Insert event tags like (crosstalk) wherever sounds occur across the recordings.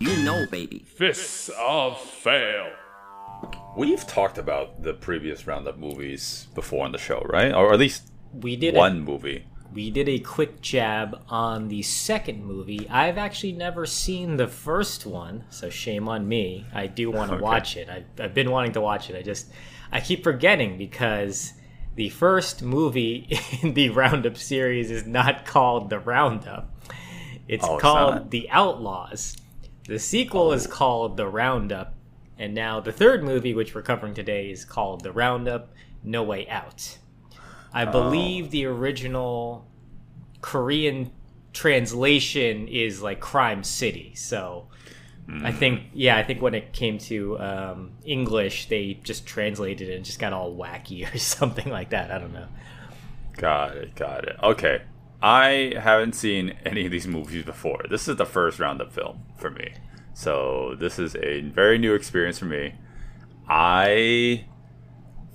You know, baby. Fists of Fail. We've talked about the previous roundup movies before on the show, right? Or at least We did one A, movie. we did a quick jab on the second movie. I've actually never seen the first one, so shame on me. I do want to Okay. watch it. I've, I've been wanting to watch it. I just I keep forgetting because the first movie (laughs) in the Roundup series is not called the Roundup. It's Oh, called not? The Outlaws. The sequel is called The Roundup, and now the third movie, which we're covering today, is called The Roundup No Way Out. I believe the original Korean translation is like Crime City. So I think, yeah, I think when it came to um, English, they just translated it and just got all wacky (laughs) or something like that. I don't know. Got it, got it. Okay. I haven't seen any of these movies before. This is the first roundup film for me. So this is a very new experience for me. I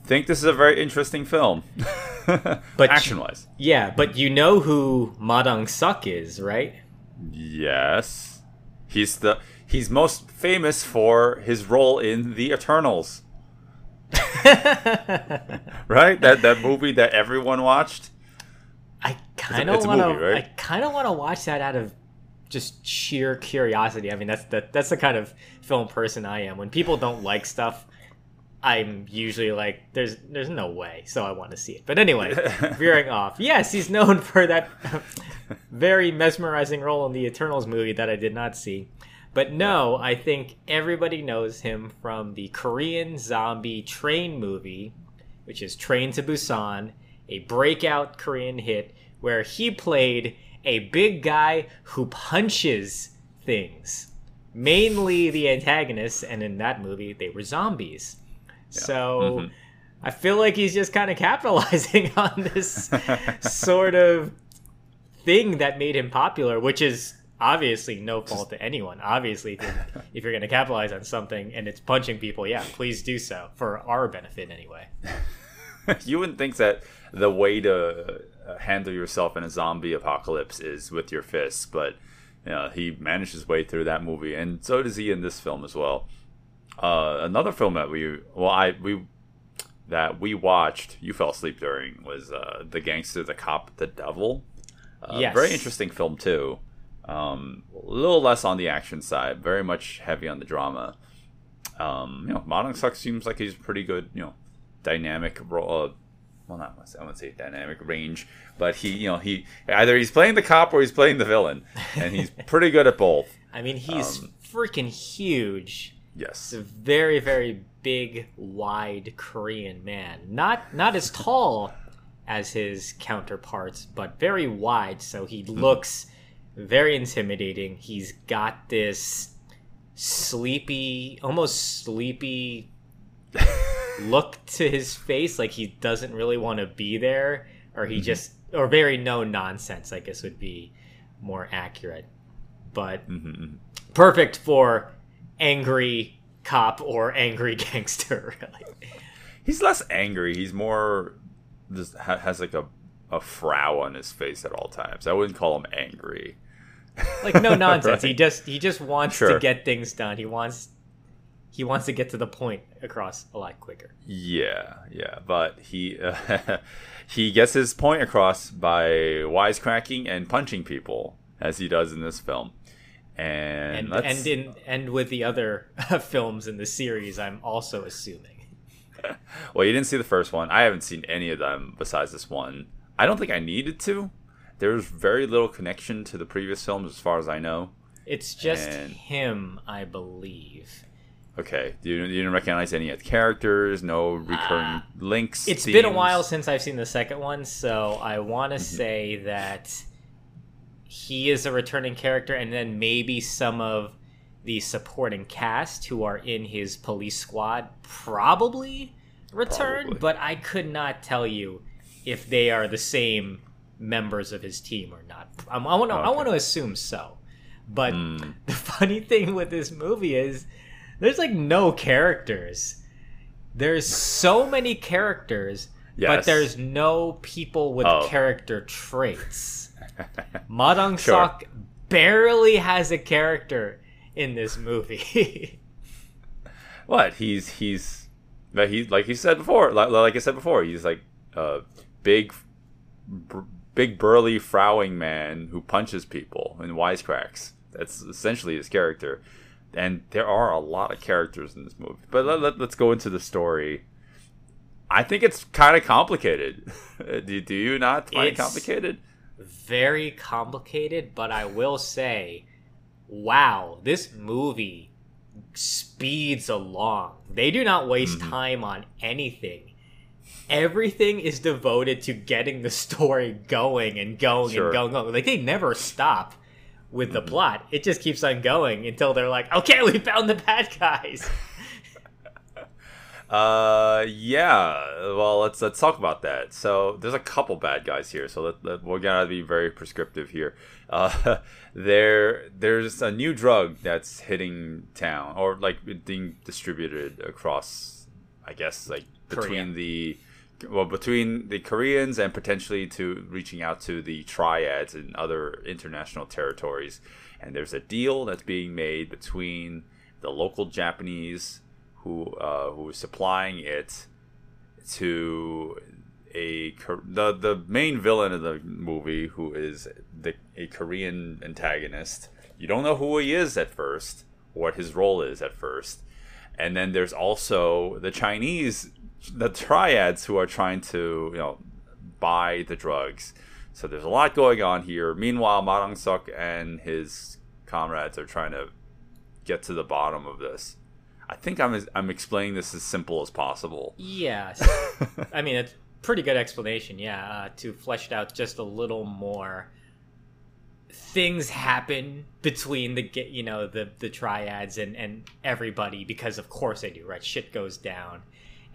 think this is a very interesting film. (laughs) But- action wise. Yeah, but you know who Ma Dong Suk is, right? Yes. He's the he's most famous for his role in The Eternals. (laughs) right? That that movie that everyone watched? I kind of want to. movie, right? I kind of want to watch that out of just sheer curiosity. I mean, that's the that's the kind of film person I am. When people don't like stuff, I'm usually like, "There's there's no way," so I want to see it. But anyway, (laughs) veering off. Yes, he's known for that very mesmerizing role in the Eternals movie that I did not see. But no, I think everybody knows him from the Korean zombie train movie, which is Train to Busan, a breakout Korean hit where he played a big guy who punches things. Mainly the antagonists, and in that movie, they were zombies. So mm-hmm. I feel like he's just kind of capitalizing (laughs) on this sort of thing that made him popular, which is obviously no fault to anyone. Obviously, if you're, going to capitalize on something and it's punching people, yeah, please do so for our benefit anyway. (laughs) you wouldn't think that the way to handle yourself in a zombie apocalypse is with your fists, but you know, he managed his way through that movie, and so does he in this film as well. Uh, another film that we well, I we that we watched, you fell asleep during, was uh, the gangster, the cop, the devil. Uh, Yes. very interesting film too. Um, a little less on the action side, very much heavy on the drama. Um, you know, Ma Dong Suk seems like he's pretty good. You know, dynamic role. Well, not I wouldn't say dynamic range, but he, you know, he either he's playing the cop or he's playing the villain, and he's (laughs) pretty good at both. I mean, he's Um, freaking huge. Yes. He's a very, very big, wide Korean man. Not not as (laughs) tall as his counterparts, but very wide. So he looks very intimidating. He's got this sleepy, almost sleepy (laughs) look to his face, like he doesn't really want to be there, or he mm-hmm. just, or very no nonsense. I guess would be more accurate. But mm-hmm, mm-hmm. perfect for angry cop or angry (laughs) gangster. Really. He's less angry. He's more just has like a a frown on his face at all times. I wouldn't call him angry. Like no (laughs) nonsense. He just he just wants Sure. to get things done. He wants he wants to get to the point across a lot quicker. Yeah, yeah, but he uh, (laughs) he gets his point across by wisecracking and punching people as he does in this film. And And and in and with the other (laughs) films in the series, I'm also assuming. (laughs) well, you didn't see the first one. I haven't seen any of them besides this one. I don't think I needed to. There's very little connection to the previous films, as far as I know. It's just And- him, I believe. Okay, you, you didn't recognize any of the characters, no recurring links. Uh, It's been a while since I've seen the second one, so I want to Mm-hmm. say that he is a returning character, and then maybe some of the supporting cast who are in his police squad probably return, Probably. but I could not tell you if they are the same members of his team or not. I'm, I want to I Okay. want to assume so. But Hmm. (laughs) the funny thing with this movie is there's like no characters. There's so many characters, but there's no people with Oh. character traits. (laughs) Madong Sure. Sok barely has a character in this movie. (laughs) What? He's he's but he like you said before, like, like I said before, he's like a big, br- big burly frowning man who punches people and wisecracks. That's essentially his character, and there are a lot of characters in this movie. But let, let, us go into the story. I think it's kind of complicated. (laughs) do, do you not find it complicated? Very complicated, but I will say, wow, this movie speeds along. They do not waste mm-hmm. time on anything. Everything is devoted to getting the story going and going Sure. and going, going. Like they never stop with the plot. It just keeps on going until they're like, okay, we found the bad guys. (laughs) Uh, yeah. Well, let's let's talk about that. So there's a couple bad guys here. So let, let, we're gonna be very prescriptive here. Uh, (laughs) there there's a new drug that's hitting town, or like being distributed across. I guess like between Korea. the well between the Koreans and potentially to reaching out to the triads and other international territories. And there's a deal that's being made between the local Japanese who uh, who is supplying it to a the the main villain of the movie, who is the a Korean antagonist. You don't know who he is at first, what his role is at first, and then there's also the Chinese, the triads who are trying to you know buy the drugs. So there's a lot going on here. Meanwhile, Ma Dong Suk and his comrades are trying to get to the bottom of this. I think I'm I'm explaining this as simple as possible. Yeah, (laughs) I mean, it's pretty good explanation, yeah. Uh, to flesh it out just a little more, things happen between the you know the the triads and and everybody because of course they do, right? Shit goes down,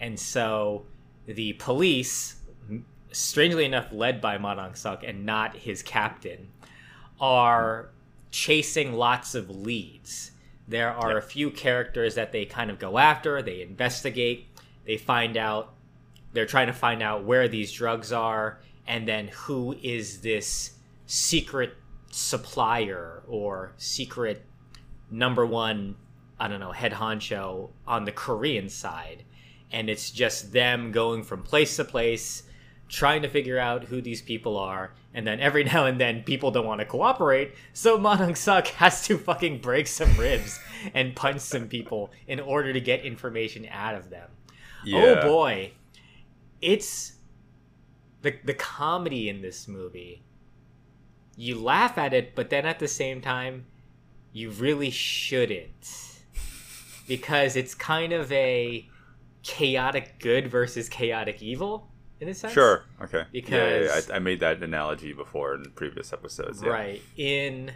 and so the police, strangely enough, led by Ma Dong Suk and not his captain, are chasing lots of leads. There are a few characters that they kind of go after, they investigate, they find out, they're trying to find out where these drugs are, and then who is this secret supplier or secret number one, I don't know, head honcho on the Korean side. And it's just them going from place to place, trying to figure out who these people are, and then every (laughs) now and then people don't want to cooperate, so Ma Dong Suk (laughs) has to fucking break some ribs and punch some people in order to get information out of them. Oh boy. It's the the comedy in this movie. You laugh at it, but then at the same time, you really shouldn't. Because it's kind of a chaotic good versus chaotic evil in a sense. Sure. Okay. yeah, yeah, Because- yeah. I, I made that analogy before in previous episodes. Yeah. Right. In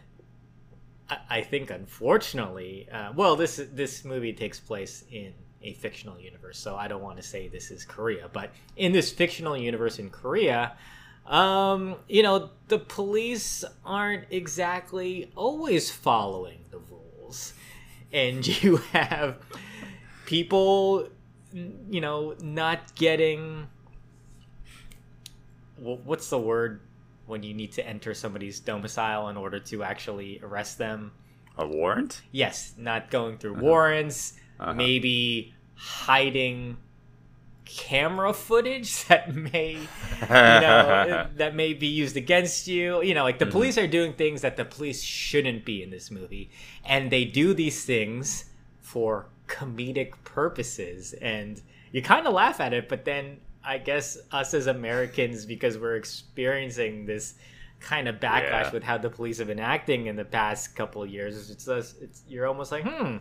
I- I think unfortunately, uh, well this this movie takes place in a fictional universe, so I don't want to say this is Korea, but in this fictional universe in Korea, um, you know, the police aren't exactly always following the rules. And (laughs) you have people you know, not getting what's the word when you need to enter somebody's domicile in order to actually arrest them? A warrant? Yes, not going through warrants, Uh-huh. maybe hiding camera footage (laughs) that may you know (laughs) that may be used against you you know like the police are doing things that the police shouldn't be in this movie and they do these things for comedic purposes and you kind of laugh at it but then i guess us as americans because we're experiencing this kind of backlash Yeah. with how the police have been acting in the past couple of years it's just it's you're almost like hmm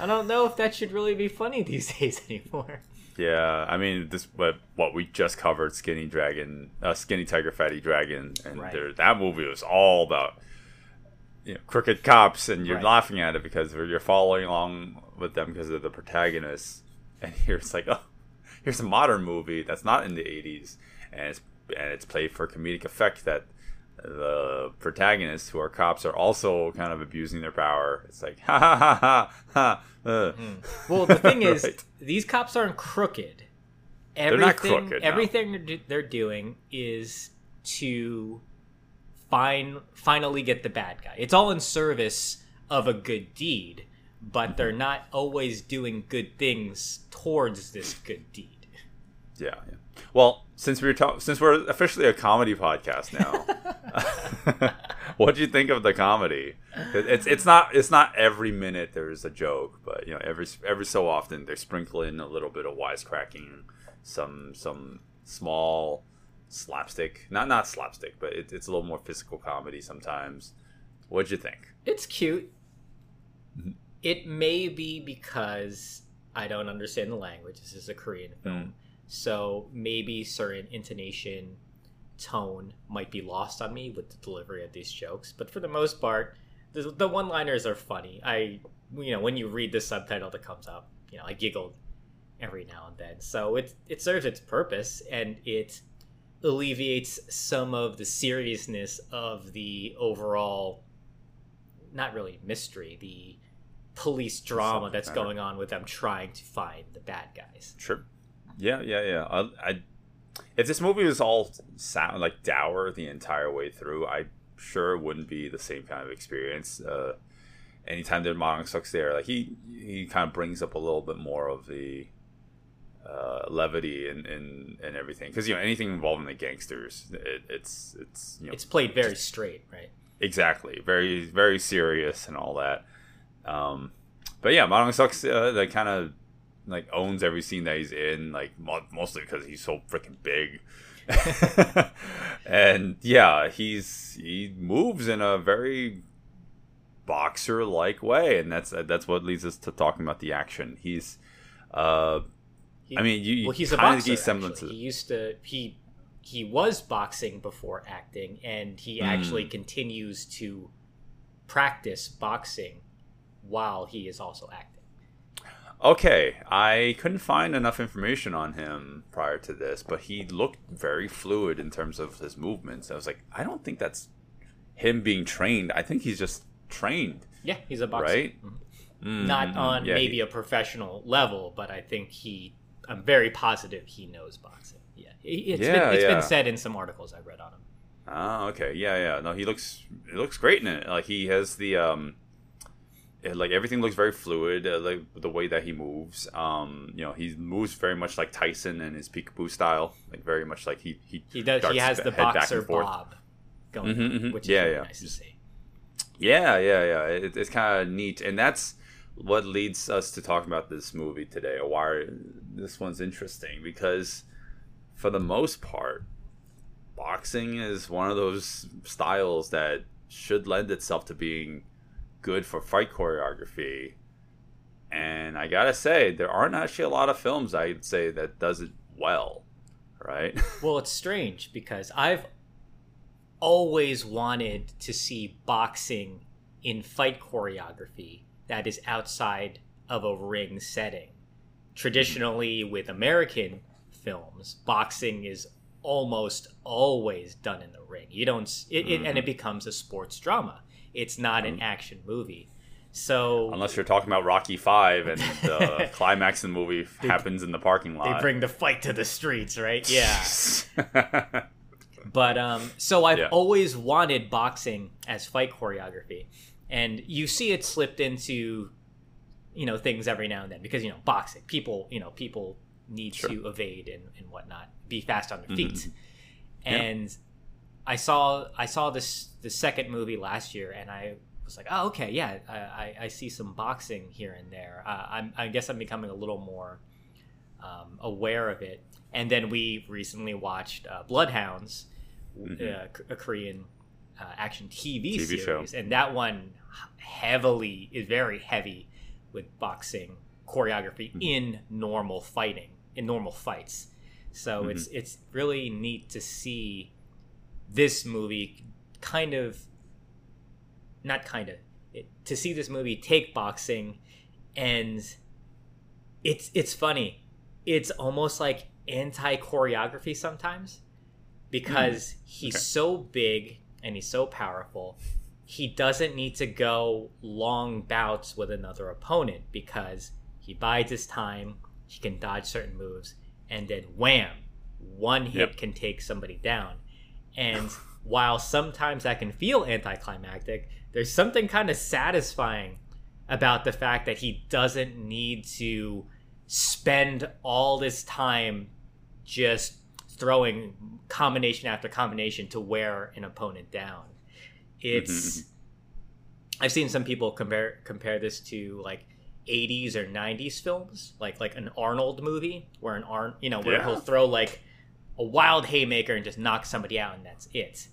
i don't know if that should really be funny (laughs) these days anymore Yeah, I mean this. What what we just covered, Skinny Dragon, uh, Skinny Tiger, Fatty Dragon, and Right. there, that movie was all about you know, crooked cops and you're Right. laughing at it because you're following along with them because of the protagonists. And (laughs) here it's like, oh, here's a modern movie that's not in the 80s, and it's and it's played for comedic effect that the protagonists who are cops are also kind of abusing their power. It's like (laughs) ha ha ha ha ha. uh. Well, the thing (laughs) is, Right. these cops aren't crooked. not Everything, crooked, no. everything they're do- they're doing is to find finally get the bad guy. It's all in service of a good deed, but they're mm-hmm. not always doing good things towards this good deed. Yeah, yeah. Well, since we're talk- since we're officially a comedy podcast now, (laughs) (laughs) what do you think of the comedy? It's it's not it's not every minute there's a joke, but you know every every so often they sprinkle in a little bit of wisecracking, some some small slapstick, not not slapstick, but it, it's a little more physical comedy sometimes. What'd you think? It's cute. Mm-hmm. It may be because I don't understand the language. This is a Korean film. Mm. So maybe certain intonation, tone might be lost on me with the delivery of these jokes. But for the most part, the, the one liners are funny. I, you know, when you read the subtitle that comes up, you know, I giggled every now and then. So it, it serves its purpose and it alleviates some of the seriousness of the overall not really mystery, the police drama that's going on with them trying to find the bad guys. Sure. Yeah, yeah, yeah. I, I if this movie was all sound like dour the entire way through, I sure wouldn't be the same kind of experience. Uh, anytime that Ma Dong Suk's there, like he he kind of brings up a little bit more of the uh, levity and and, and everything because you know anything involving the gangsters, it, it's it's you know It's played very straight, right? exactly very very serious and all that um but yeah Ma Dong Suk's uh, like kind of like owns every scene that he's in like mo- mostly because he's so freaking big (laughs) and yeah he's he moves in a very boxer like way and that's that's what leads us to talking about the action he's uh He- I mean, you- you well, he's a boxer. get semblances. He used to he he was boxing before acting, and he Hmm. actually continues to practice boxing while he is also acting. Okay, I couldn't find enough information on him prior to this, but he looked very fluid in terms of his movements. I was like, I don't think that's him being trained. I think he's just trained, Yeah, he's a boxer. right? Mhm. Not Mhm. on Yeah, maybe he- a professional level, but I think he. I'm very positive he knows boxing. Yeah, It- it's Yeah, been, it's yeah. been said in some articles I've read on him. Oh, okay, yeah, yeah. No, he looks he looks great in it. Like he has the um, like everything looks very fluid. Uh, like the way that he moves. Um, you know, he moves very much like Tyson in his peekaboo style. Like very much like he he He does. He has the boxer bob going, Mhm, on, mhm. which is Yeah, really yeah. nice to see. Yeah, yeah, yeah. It, it's kind of neat, and that's what leads us to talk about this movie today. Or why this one's interesting because, for the most part, boxing is one of those styles that should lend itself to being good for fight choreography. And I gotta say, there aren't actually a lot of films I'd say that does it well, right? (laughs) Well, it's strange because I've always wanted to see boxing in fight choreography that is outside of a ring setting. Traditionally, with American films, boxing is almost always done in the ring. You don't, it, it, and it mm-hmm. becomes a sports drama. It's not an action movie. So Unless you're talking about Rocky Five and (laughs) the climax of the movie happens in the parking lot. they bring the fight to the streets, right? (laughs) Yeah. But um, so I've Yeah. always wanted boxing as fight choreography, and you see it slipped into, you know, things every now and then because you know boxing people, you know, people need Sure. Mm-hmm. to evade and, and whatnot, be fast on their feet, and I saw I saw this the second movie last year, and I was like, oh okay, yeah, I, I, I see some boxing here and there. Uh, I'm, I guess I'm becoming a little more um, aware of it. And then we recently watched uh, Bloodhounds, uh, a Korean uh, action TV, TV show. series, and that one heavily is very heavy with boxing choreography in normal fighting, in normal fights. So it's it's really neat to see this movie kind of not kind of to see this movie take boxing and it's it's funny. It's almost like anti choreography sometimes because hmm. he's so big and he's so powerful he doesn't need to go long bouts with another opponent because he bides his time he can dodge certain moves and then wham one hit Yep. can take somebody down and while sometimes that can feel anticlimactic there's something kind of satisfying about the fact that he doesn't need to spend all this time just throwing combination after combination to wear an opponent down. It's mm-hmm, mm-hmm. I've seen some people compare compare this to like 80s or 90s films, like like an Arnold movie where an Arn, you know, where Yeah. he'll throw like a wild haymaker and just knock somebody out and that's it.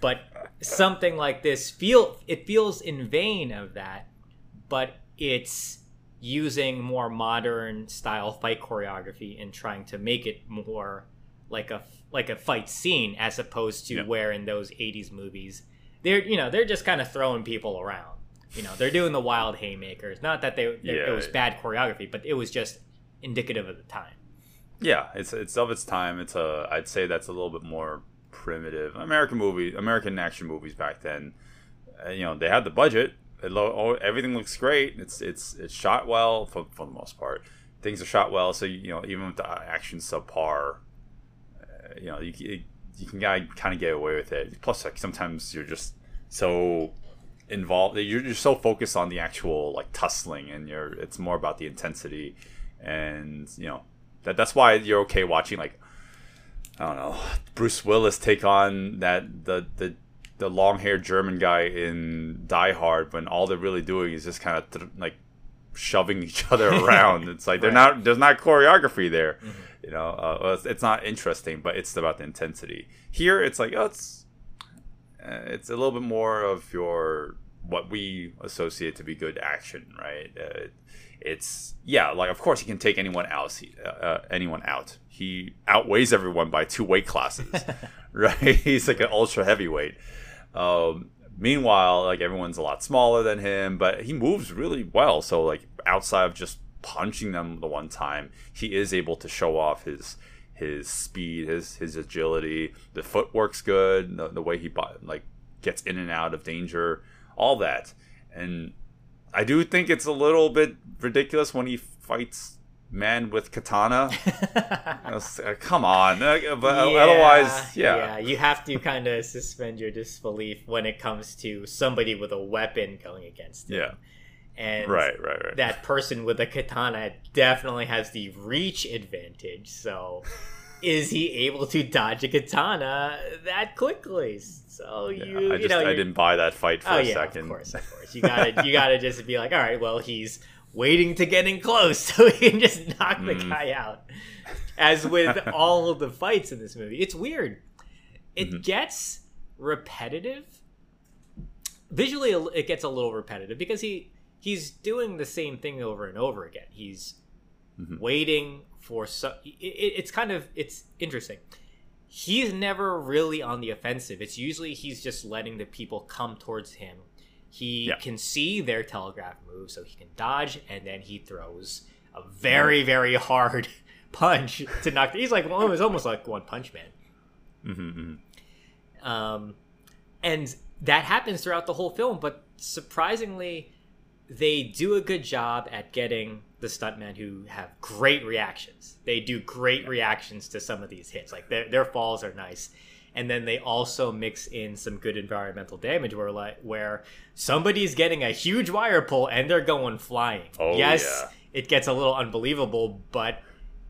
But something like this feel it feels in vain of that, but it's using more modern style fight choreography and trying to make it more like a like a fight scene as opposed to Yeah. where in those 80s movies they're you know they're just kind of throwing people around you know they're doing the wild haymakers not that they it- it was bad choreography but it was just indicative of the time Yeah, it's it's of its time. It's a I'd say that's a little bit more primitive. American movie, American action movies back then. Uh, you know, they had the budget. It lo- oh, everything looks great. It's it's it's shot well for for the most part. Things are shot well, so you know even with the action subpar, uh, you know you c- you can kind of get away with it. Plus, like sometimes you're just so involved. You're, you're so focused on the actual like tussling, and you're it's more about the intensity, and you know that that's why you're okay watching like I don't know Bruce Willis take on that the the the long haired German guy in Die Hard when all they're really doing is just kind of th- like shoving each (laughs) other around. It's like they're Right. not there's not choreography there, you know. Uh, well, it's, it's not interesting, but it's about the intensity. Here, it's like oh, it's uh, it's a little bit more of your what we associate to be good action, right? Uh, it's yeah, like of course he can take anyone else, he, uh, uh, anyone out. He outweighs everyone by two weight classes, (laughs) right? (laughs) He's like an ultra heavyweight. Um, meanwhile, like everyone's a lot smaller than him, but he moves really well. So like outside of just punching them the one time, he is able to show off his his speed, his his agility. The footwork's good. The, the way he like gets in and out of danger, all that. And I do think it's a little bit ridiculous when he fights man with katana. (laughs) Uh, Come on, Uh, but otherwise, yeah. yeah you have to kind of suspend your disbelief when it comes to somebody with a weapon going against him. Yeah. and Right, right, right. that person with a katana definitely has the reach advantage. So, (laughs) is he able to dodge a katana that quickly? So Yeah, you, I you just know, I didn't buy that fight for Oh a yeah, second. of course, of course. You gotta, you gotta just be like, all right, well, he's waiting to get in close (laughs) so he can just knock the Mm. guy out. As with (laughs) all of the fights in this movie, it's weird. It Mm-hmm. gets repetitive. Visually, it gets a little repetitive because he he's doing the same thing over and over again. He's Mm-hmm. waiting for so. It, it- it's kind of it's interesting he's never really on the offensive. It's usually he's just letting the people come towards him. He Yeah. can see their telegraph move, so he can dodge, and then he throws a very, very hard (laughs) punch to knock. He's like, well, he's almost like One Punch Man. Mm-hmm, Um, and that happens throughout the whole film, but surprisingly, they do a good job at getting the stuntmen who have great reactions. They do great reactions to some of these hits. Like their their falls are nice. And then they also mix in some good environmental damage where like where somebody's getting a huge wire pull and they're going flying. Oh, yes, yeah. it gets a little unbelievable, but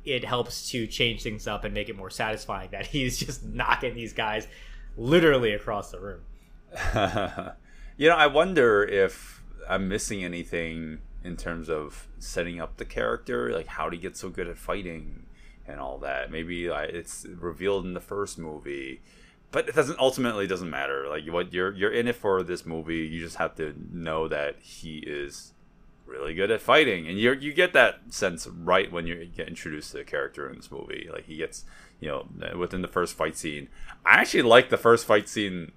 it helps to change things up and make it more satisfying that (laughs) he's just knocking these guys literally across the room. (laughs) you know, I wonder if I'm missing anything in terms of setting up the character, like how did he get so good at fighting and all that. Maybe it's revealed in the first movie, but it doesn't ultimately doesn't matter. Like what you're you're in it for this movie. You just have to know that he is really good at fighting, and you you get that sense right when you get introduced to the character in this movie. Like he gets you know within the first fight scene. I actually like the first fight scene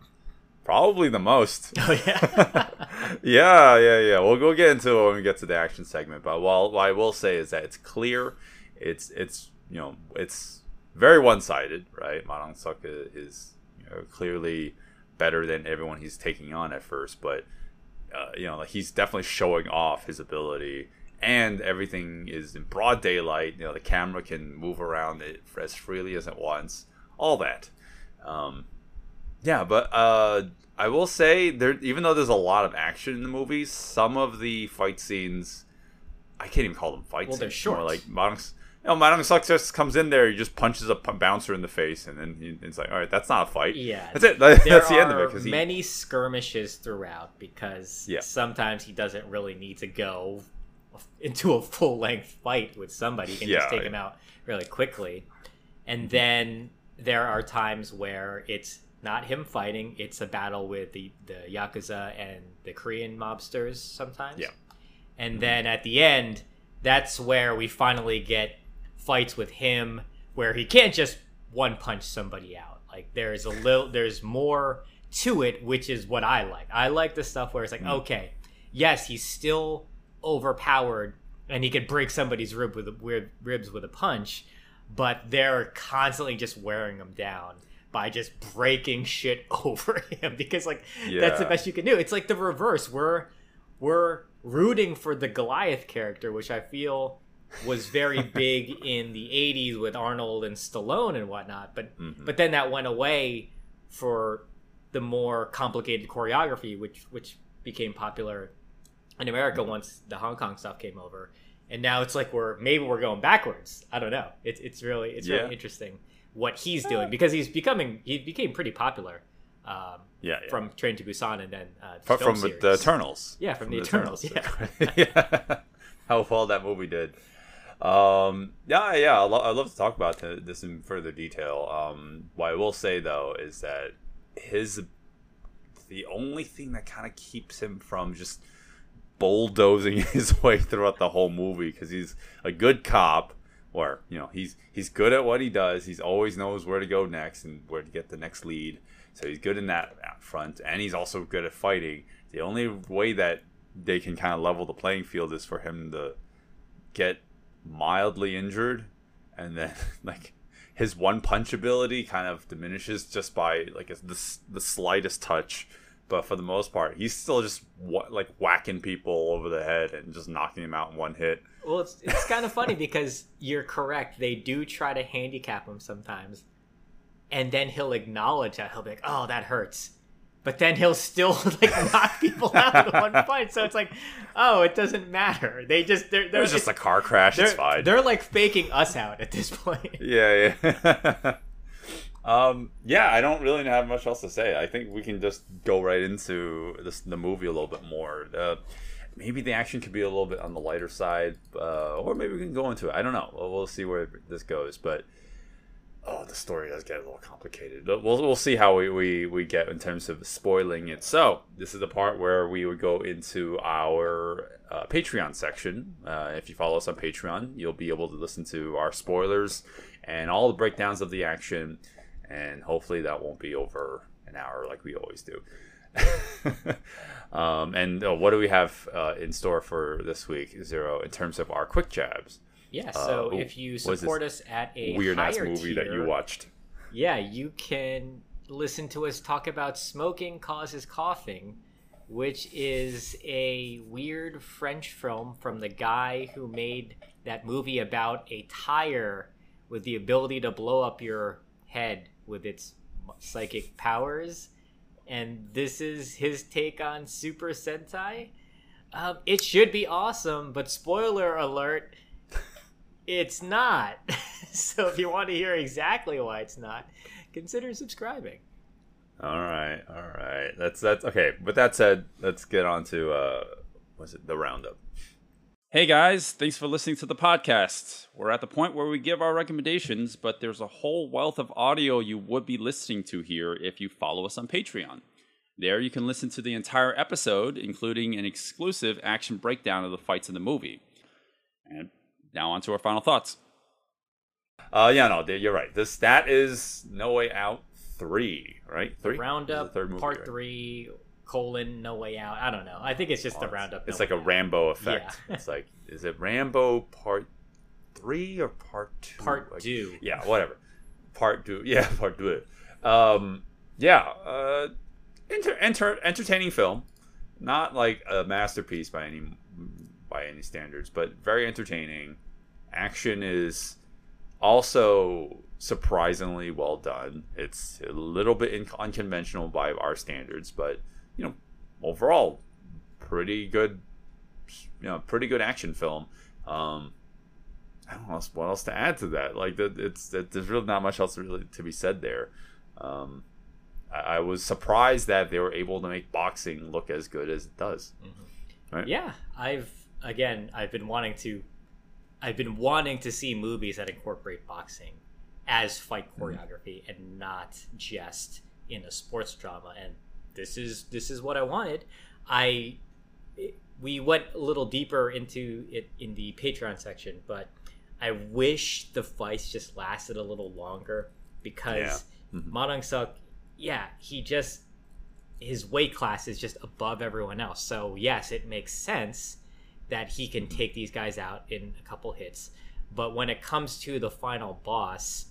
Probably the most. (laughs) Oh yeah. (laughs) yeah, yeah, yeah. We'll go get into it when we get to the action segment. But what, what I will say is that it's clear. It's it's you know it's very one sided, right? Ma Dong Suk is you know, clearly better than everyone he's taking on at first, but uh, you know like he's definitely showing off his ability. And everything is in broad daylight. You know the camera can move around it as freely as it wants. All that. Um, yeah, but uh, I will say there, even though there's a lot of action in the movies, some of the fight scenes, I can't even call them fight Well, scenes. they're More short. like Ma Dong, you know, Suk just comes in there, he just punches a p- bouncer in the face, and then he, it's like, all right, that's not a fight. Yeah. that's it. That- (laughs) that's the end of it. are Because he, many skirmishes throughout because Yeah. sometimes he doesn't really need to go into a full length fight with somebody. He can Yeah, just take yeah. him out really quickly. And then there are times where it's not him fighting; it's a battle with the the yakuza and the Korean mobsters sometimes. Yeah. And mm-hmm. then at the end, that's where we finally get fights with him where he can't just one punch somebody out. Like there's a little there's more to it, which is what I like. I like the stuff where it's like, mm-hmm. okay, yes, he's still overpowered and he could break somebody's rib with a, weird ribs with a punch, but they're constantly just wearing him down by just breaking shit (laughs) over him because like that's the best you can do. It's like the reverse. We're we're rooting for the Goliath character, which I feel was very (laughs) big in the 80s with Arnold and Stallone and whatnot. But Mm-hmm. but then that went away for the more complicated choreography, which which became popular in America Mm-hmm. once the Hong Kong stuff came over. And now it's like we're maybe we're going backwards. I don't know. It's it's really it's Yeah. really interesting what he's doing because he's becoming he became pretty popular um, yeah, yeah. from Train to Busan and then uh, Fr- film from the. Eternals. Yeah, from the Eternals, yeah. (laughs) (laughs) How well that movie did. Um, yeah, yeah. I lo- I'd love to talk about th- this in further detail. Um, what I will say though is that his the only thing that kind of keeps him from just bulldozing (laughs) his way throughout the whole movie because he's a good cop or you know he's he's good at what he does. He's always knows where to go next and where to get the next lead. So he's good in that front and he's also good at fighting. The only way that they can kind of level the playing field is for him to get mildly injured and then (laughs) like his one punch ability kind of diminishes just by like the, the slightest touch but for the most part he's still just wha- like whacking people over the head and just knocking them out in one hit Well, it's it's (laughs) kind of funny because you're correct. They do try to handicap him sometimes, and then he'll acknowledge that he'll be like, "Oh, that hurts," but then he'll still (laughs) like knock people out in one (laughs) fight. So it's like, oh, it doesn't matter. They just they're they're was just a car crash it's fine they're like faking us out at this point. yeah yeah um yeah i don't really have much else to say. I think we can just go right into this the movie a little bit more. Uh, maybe the action could be a little bit on the lighter side uh, or maybe we can go into it. I don't know. We'll, we'll see where this goes but oh the story does get a little complicated. We'll, we'll see how we, we, we get in terms of spoiling it. So this is the part where we would go into our uh, patreon section. Uh, if you follow us on patreon you'll be able to listen to our spoilers and all the breakdowns of the action and hopefully that won't be over an hour like we always do. (laughs) Um, and uh, what do we have uh, in store for this week zero in terms of our quick jabs? Yeah. So Uh, if you what is this support us at a weird ass movie that you watched? yeah, you can listen to us talk about smoking causes coughing, which is a weird French film from the guy who made that movie about a tire with the ability to blow up your head with its psychic powers. And this is his take on Super Sentai. Um, it should be awesome, but spoiler alert, (laughs) it's not. (laughs) so if you want to hear exactly why it's not, consider subscribing. All right, all right. That's that's okay. With that said, let's get on to uh, what's it? The roundup. Hey guys, thanks for listening to the podcast. We're at the point where we give our recommendations, but there's a whole wealth of audio you would be listening to here if you follow us on Patreon. There you can listen to the entire episode, including an exclusive action breakdown of the fights in the movie. And now on to our final thoughts. Uh, yeah, no, you're right. This that is No Way Out three, right? Three. This is Roundup the third movie, Part right? Three colon No Way Out. I don't know. I think it's just Oh, it's- Roundup. It's No like a Way Out. Rambo effect. Yeah. it's like, is it Rambo Part Three or Part Two? Part Like, two. Yeah, whatever. Part two. (laughs) Yeah, Part two. Um, yeah. Uh, enter, enter, entertaining film. Not like a masterpiece by any by any standards, but very entertaining. Action is also surprisingly well done. It's a little bit in- unconventional by our standards, but you know, overall, pretty good. You know, pretty good action film. Um, I don't know what else to add to that. Like, it's that there's really not much else really to be said there. Um, I, I was surprised that they were able to make boxing look as good as it does. Right? Yeah, I've again, I've been wanting to, I've been wanting to see movies that incorporate boxing as fight Mm-hmm. choreography and not just in a sports drama. And this is this is what I wanted. I we went a little deeper into it in the Patreon section, but I wish the fights just lasted a little longer because Yeah. Mhm. Ma Dong Suk, yeah, he just his weight class is just above everyone else. So yes, it makes sense that he can take these guys out in a couple hits. But when it comes to the final boss,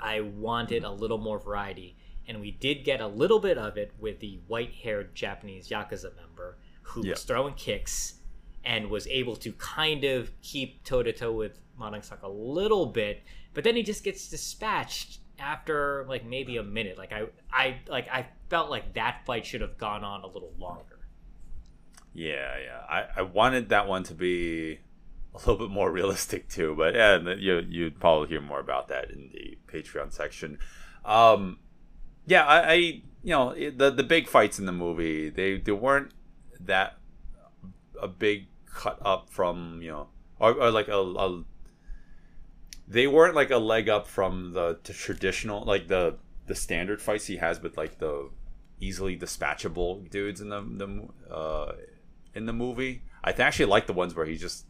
I wanted a little more variety. And we did get a little bit of it with the white haired Japanese Yakuza member who Yeah. was throwing kicks and was able to kind of keep toe to toe with Ma Dong Suk a little bit, but then he just gets dispatched after like maybe a minute. Like I I like I felt like that fight should have gone on a little longer. Yeah, yeah. I, I wanted that one to be a little bit more realistic too, but yeah, you you'd probably hear more about that in the Patreon section. Um, yeah, I, I you know the the big fights in the movie they they weren't that a big cut up from you know or, or like a, a they weren't like a leg up from the, traditional like the the standard fights he has with like the easily dispatchable dudes in the the uh in the movie. I actually like the ones where he just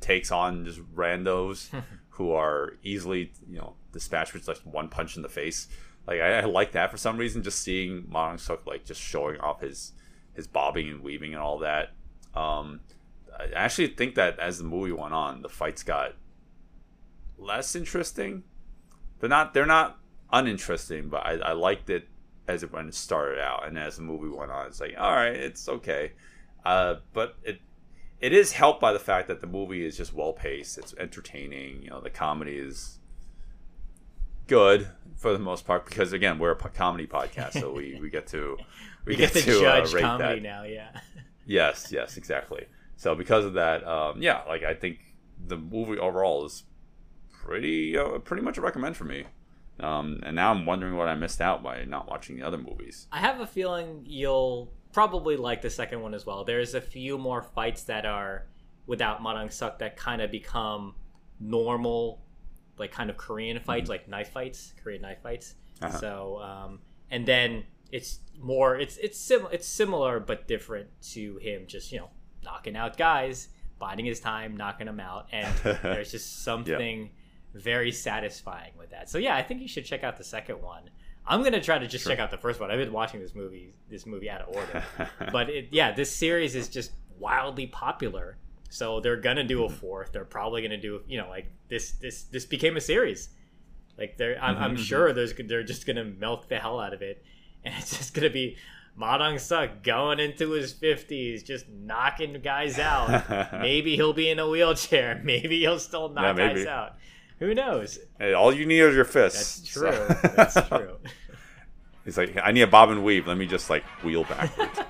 takes on just randos (laughs) who are easily you know dispatched with like one punch in the face. Like I, I like that for some reason. Just seeing Mong Suk like just showing off his his bobbing and weaving and all that. Um, I actually think that as the movie went on, the fights got less interesting. They're not they're not uninteresting, but I, I liked it as it when it started out, and as the movie went on, it's like all right, it's okay. Uh, but it it is helped by the fact that the movie is just well paced. It's entertaining. You know, the comedy is good for the most part because again, we're a comedy podcast, so we, we get to (laughs) We, get, to, uh, judge rate comedy that. now, yeah. (laughs) Yes, yes, exactly. So because of that, um, yeah, like I think the movie overall is pretty uh, pretty much a recommend for me. Um, and now I'm wondering what I missed out by not watching the other movies. I have a feeling you'll probably like the second one as well. There's a few more fights that are without Ma Dong Suk that kind of become normal, like kind of Korean fights, like knife fights, Korean knife fights. Uh-huh. So, um, and then it's more, it's it's sim- it's similar but different to him just you know knocking out guys, biding his time, knocking them out, and (laughs) there's just something very satisfying with that. So yeah, I think you should check out the second one. I'm gonna try to just check out the first one. I've been watching this movie, this movie out of order, (laughs) but it, yeah, this series is just wildly popular. So they're gonna do a mm-hmm. fourth. They're probably gonna do, you know, like this. This this became a series. Like they're, I'm, I'm mm-hmm, mm-hmm. sure there's they're just gonna milk the hell out of it, (laughs) and it's just gonna be Ma Dong Suk going into his fifties, just knocking guys out. (laughs) maybe he'll be in a wheelchair. (laughs) Maybe he'll still knock Yeah, guys out. Who knows? Hey, all you need is your fists. That's true. So- That's true. He's like, I need a bob and weave. Let me just like wheel backwards.